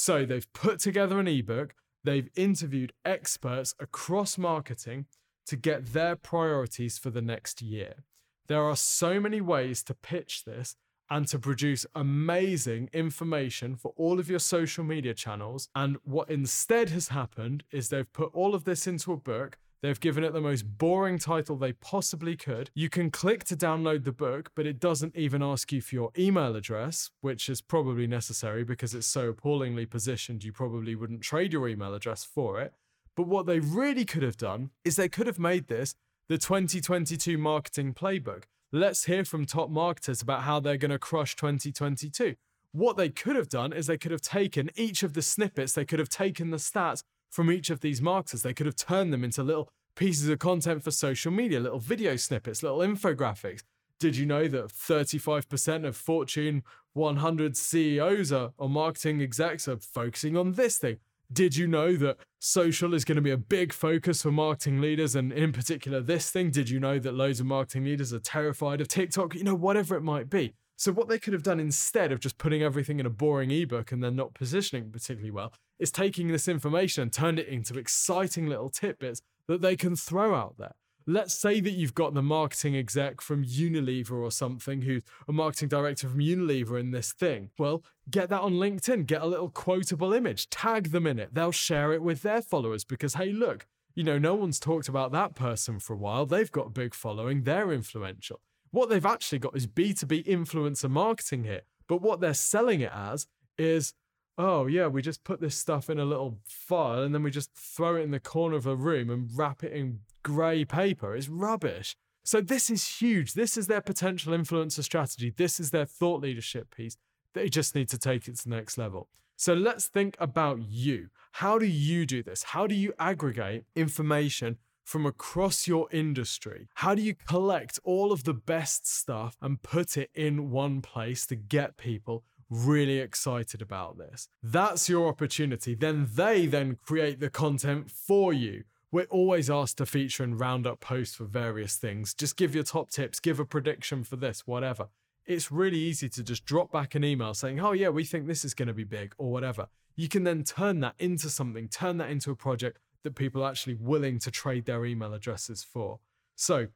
So they've put together an ebook, they've interviewed experts across marketing to get their priorities for the next year. There are so many ways to pitch this and to produce amazing information for all of your social media channels. And what instead has happened is they've put all of this into a book They've given it the most boring title they possibly could. You can click to download the book, but it doesn't even ask you for your email address, which is probably necessary because it's so appallingly positioned, you probably wouldn't trade your email address for it. But what they really could have done is they could have made this the 2022 marketing playbook. Let's hear from top marketers about how they're going to crush 2022. What they could have done is they could have taken each of the snippets, they could have taken the stats from each of these marketers. They could have turned them into little pieces of content for social media, little video snippets, little infographics. Did you know that 35% of Fortune 100 CEOs are, or marketing execs are focusing on this thing? Did you know that social is going to be a big focus for marketing leaders and in particular this thing? Did you know that loads of marketing leaders are terrified of TikTok? You know, whatever it might be. So, what they could have done instead of just putting everything in a boring ebook and then not positioning particularly well is taking this information and turned it into exciting little tidbits that they can throw out there. Let's say that you've got the marketing exec from Unilever or something who's a marketing director from Unilever in this thing. Well, get that on LinkedIn, get a little quotable image, tag them in it. They'll share it with their followers because, hey, look, you know, no one's talked about that person for a while. They've got a big following, they're influential. What they've actually got is B2B influencer marketing here. But what they're selling it as is, oh, yeah, we just put this stuff in a little file and then we just throw it in the corner of a room and wrap it in grey paper. It's rubbish. So this is huge. This is their potential influencer strategy. This is their thought leadership piece. They just need to take it to the next level. So let's think about you. How do you do this? How do you aggregate information from across your industry? How do you collect all of the best stuff and put it in one place to get people really excited about this? That's your opportunity. Then they then create the content for you. We're always asked to feature and round up posts for various things. Just give your top tips, give a prediction for this, whatever. It's really easy to just drop back an email saying, oh, yeah, we think this is going to be big or whatever. You can then turn that into something, turn that into a project that people are actually willing to trade their email addresses for. So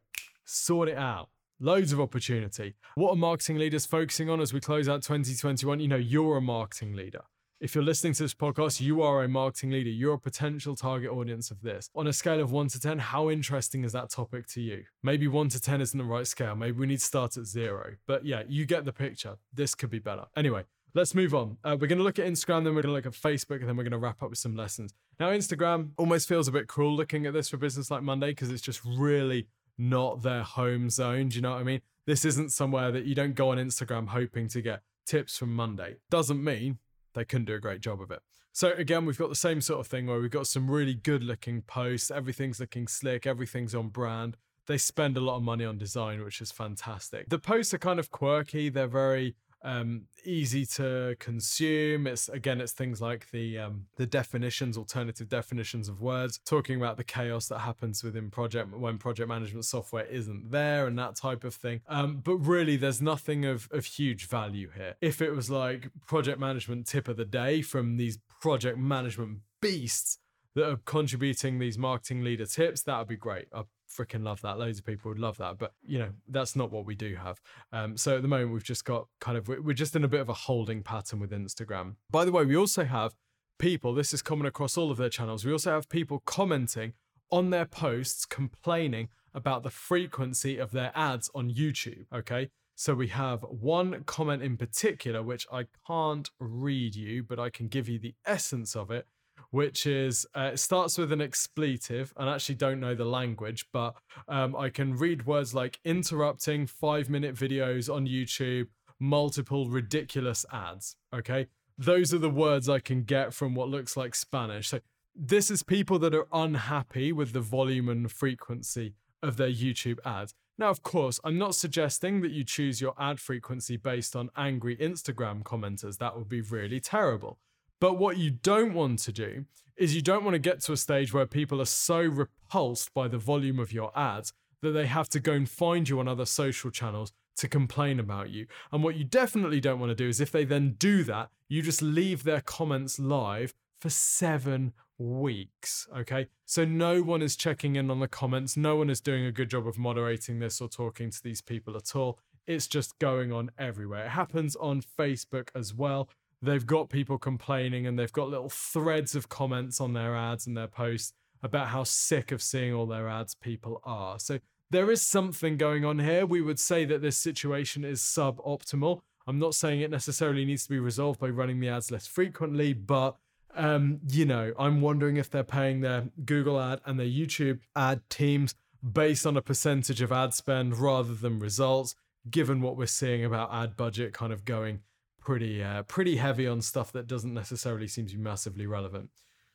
sort it out. Loads of opportunity. What are marketing leaders focusing on as we close out 2021? You know, you're a marketing leader. If you're listening to this podcast, you are a marketing leader. You're a potential target audience of this. On a scale of one to 10, how interesting is that topic to you? Maybe one to 10 isn't the right scale. Maybe we need to start at zero. But yeah, you get the picture. This could be better. Anyway, let's move on. Uh, we're going to look at Instagram, then we're going to look at Facebook, and then we're going to wrap up with some lessons. Now, Instagram almost feels a bit cruel looking at this for Business Like Monday because it's just really not their home zone. Do you know what I mean? This isn't somewhere that you don't go on Instagram hoping to get tips from Monday. Doesn't mean they couldn't do a great job of it. So again, we've got the same sort of thing where we've got some really good looking posts. Everything's looking slick. Everything's on brand. They spend a lot of money on design, which is fantastic. The posts are kind of quirky. They're very um, easy to consume. It's again, it's things like the um, the definitions, alternative definitions of words, talking about the chaos that happens within project when project management software isn't there and that type of thing. Um, but really, there's nothing of of huge value here. If it was like project management tip of the day from these project management beasts that are contributing these marketing leader tips, that would be great. I freaking love that. Loads of people would love that, but you know that's not what we do have. Um, so at the moment we've just got kind of we're just in a bit of a holding pattern with Instagram. By the way, we also have people. This is common across all of their channels. We also have people commenting on their posts complaining about the frequency of their ads on YouTube. Okay. So we have one comment in particular, which I can't read you, but I can give you the essence of it which is uh, it starts with an expletive and I actually don't know the language but um, i can read words like interrupting five minute videos on youtube multiple ridiculous ads okay? Those are the words i can get from what looks like spanish. So this is people that are unhappy with the volume and frequency of their youtube ads. Now of course i'm not suggesting that you choose your ad frequency based on angry instagram commenters. That would be really terrible but what you don't want to do is you don't want to get to a stage where people are so repulsed by the volume of your ads that they have to go and find you on other social channels to complain about you. And what you definitely don't want to do is if they then do that, you just leave their comments live for seven weeks. Okay. So no one is checking in on the comments. No one is doing a good job of moderating this or talking to these people at all. It's just going on everywhere. It happens on Facebook as well they've got people complaining and they've got little threads of comments on their ads and their posts about how sick of seeing all their ads people are. So there is something going on here. We would say that this situation is suboptimal. I'm not saying it necessarily needs to be resolved by running the ads less frequently, but um, you know, I'm wondering if they're paying their Google ad and their YouTube ad teams based on a percentage of ad spend rather than results, given what we're seeing about ad budget kind of going pretty uh, pretty heavy on stuff that doesn't necessarily seem to be massively relevant.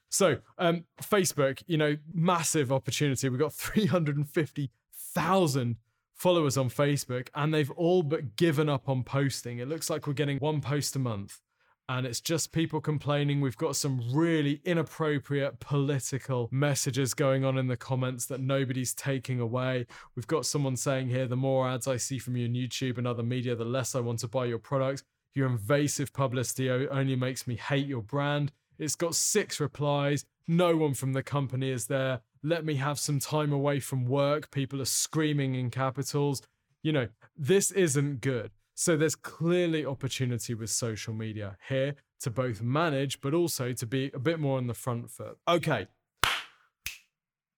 So, um, Facebook, you know, massive opportunity. We've got 350,000 followers on Facebook, and they've all but given up on posting. It looks like we're getting one post a month, and it's just people complaining. We've got some really inappropriate political messages going on in the comments that nobody's taking away. We've got someone saying here the more ads I see from you on YouTube and other media, the less I want to buy your products. Your invasive publicity only makes me hate your brand. It's got six replies. No one from the company is there. Let me have some time away from work. People are screaming in capitals. You know, this isn't good. So there's clearly opportunity with social media here to both manage, but also to be a bit more on the front foot. Okay.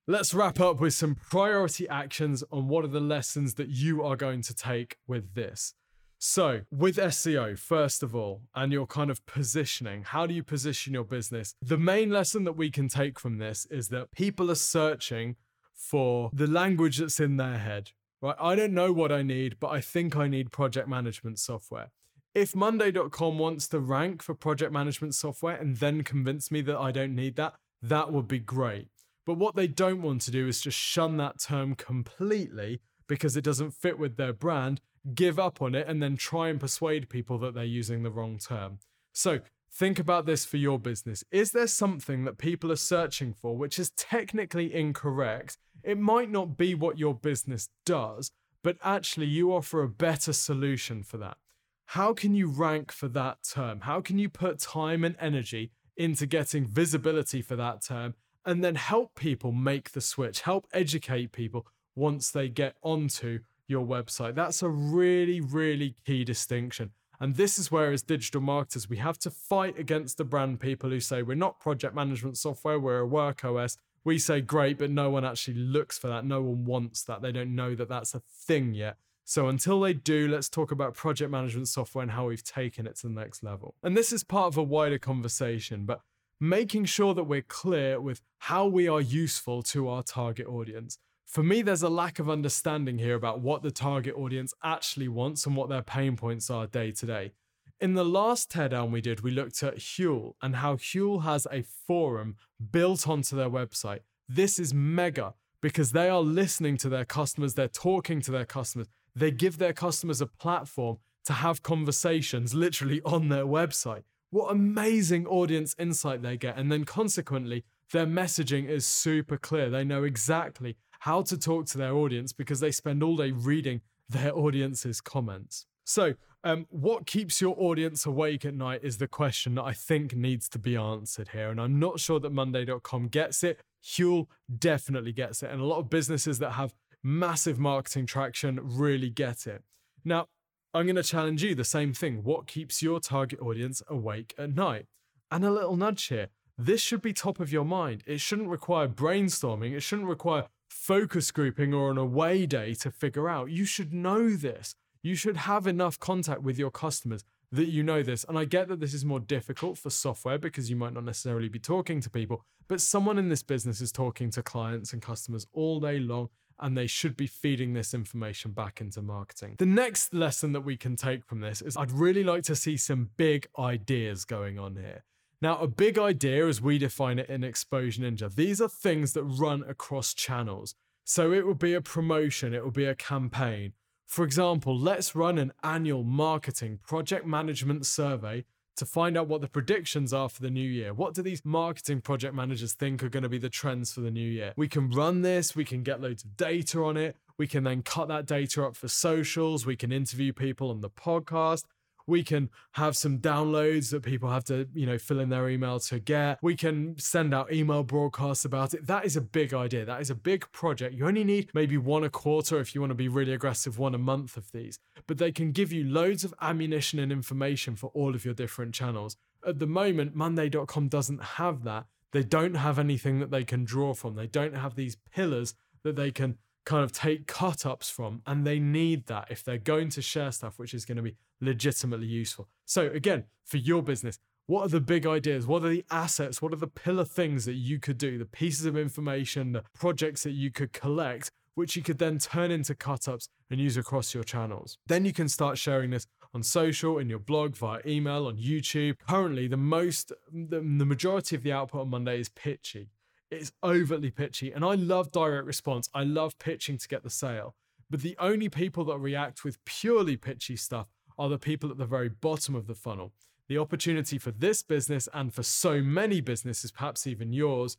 Let's wrap up with some priority actions on what are the lessons that you are going to take with this. So, with SEO, first of all, and your kind of positioning, how do you position your business? The main lesson that we can take from this is that people are searching for the language that's in their head, right? I don't know what I need, but I think I need project management software. If Monday.com wants to rank for project management software and then convince me that I don't need that, that would be great. But what they don't want to do is just shun that term completely because it doesn't fit with their brand, give up on it, and then try and persuade people that they're using the wrong term. So think about this for your business. Is there something that people are searching for which is technically incorrect? It might not be what your business does, but actually you offer a better solution for that. How can you rank for that term? How can you put time and energy into getting visibility for that term and then help people make the switch, help educate people once they get onto your website? That's a really, really key distinction. And this is where, as digital marketers, we have to fight against the brand people who say we're not project management software, we're a work OS. We say great, but no one actually looks for that. No one wants that. They don't know that that's a thing yet. So until they do, let's talk about project management software and how we've taken it to the next level. And this is part of a wider conversation, but making sure that we're clear with how we are useful to our target audience. For me, there's a lack of understanding here about what the target audience actually wants and what their pain points are day to day. In the last teardown we did, we looked at Huel and how Huel has a forum built onto their website. This is mega because they are listening to their customers, they're talking to their customers, they give their customers a platform to have conversations literally on their website. What amazing audience insight they get. And then consequently, their messaging is super clear. They know exactly how to talk to their audience because they spend all day reading their audience's comments. So, um, what keeps your audience awake at night is the question that I think needs to be answered here. And I'm not sure that Monday.com gets it. Huel definitely gets it. And a lot of businesses that have massive marketing traction really get it. Now, I'm going to challenge you the same thing. What keeps your target audience awake at night? And a little nudge here. This should be top of your mind. It shouldn't require brainstorming. It shouldn't require focus grouping or an away day to figure out. You should know this. You should have enough contact with your customers that you know this. And I get that this is more difficult for software because you might not necessarily be talking to people, but someone in this business is talking to clients and customers all day long and they should be feeding this information back into marketing. The next lesson that we can take from this is I'd really like to see some big ideas going on here. Now, a big idea, as we define it in Exposure Ninja, these are things that run across channels. So it will be a promotion, it will be a campaign. For example, let's run an annual marketing project management survey to find out what the predictions are for the new year. What do these marketing project managers think are going to be the trends for the new year? We can run this, we can get loads of data on it. We can then cut that data up for socials. We can interview people on the podcast. We can have some downloads that people have to, you know, fill in their email to get. We can send out email broadcasts about it. That is a big idea. That is a big project. You only need maybe one a quarter if you want to be really aggressive, one a month of these. But they can give you loads of ammunition and information for all of your different channels. At the moment, Monday.com doesn't have that. They don't have anything that they can draw from. They don't have these pillars that they can kind of take cut ups from. And they need that if they're going to share stuff, which is going to be legitimately useful. So, again, for your business, what are the big ideas? What are the assets? What are the pillar things that you could do? The pieces of information, the projects that you could collect, which you could then turn into cut ups and use across your channels. Then you can start sharing this on social, in your blog, via email, on YouTube. Currently, the most, the, the majority of the output on Monday is pitchy. It's overtly pitchy. And I love direct response. I love pitching to get the sale. But the only people that react with purely pitchy stuff are the people at the very bottom of the funnel. The opportunity for this business and for so many businesses, perhaps even yours,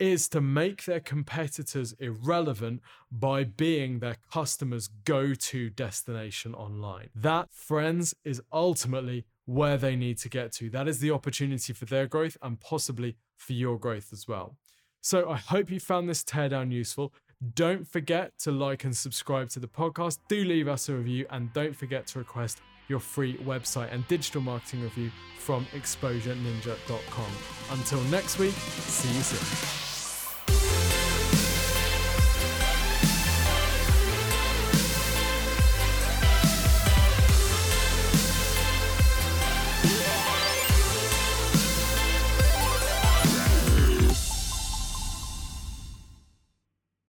is to make their competitors irrelevant by being their customers' go to destination online. That, friends, is ultimately where they need to get to. That is the opportunity for their growth and possibly for your growth as well. So I hope you found this teardown useful. Don't forget to like and subscribe to the podcast. Do leave us a review and don't forget to request your free website and digital marketing review from exposureninja.com. Until next week, see you soon.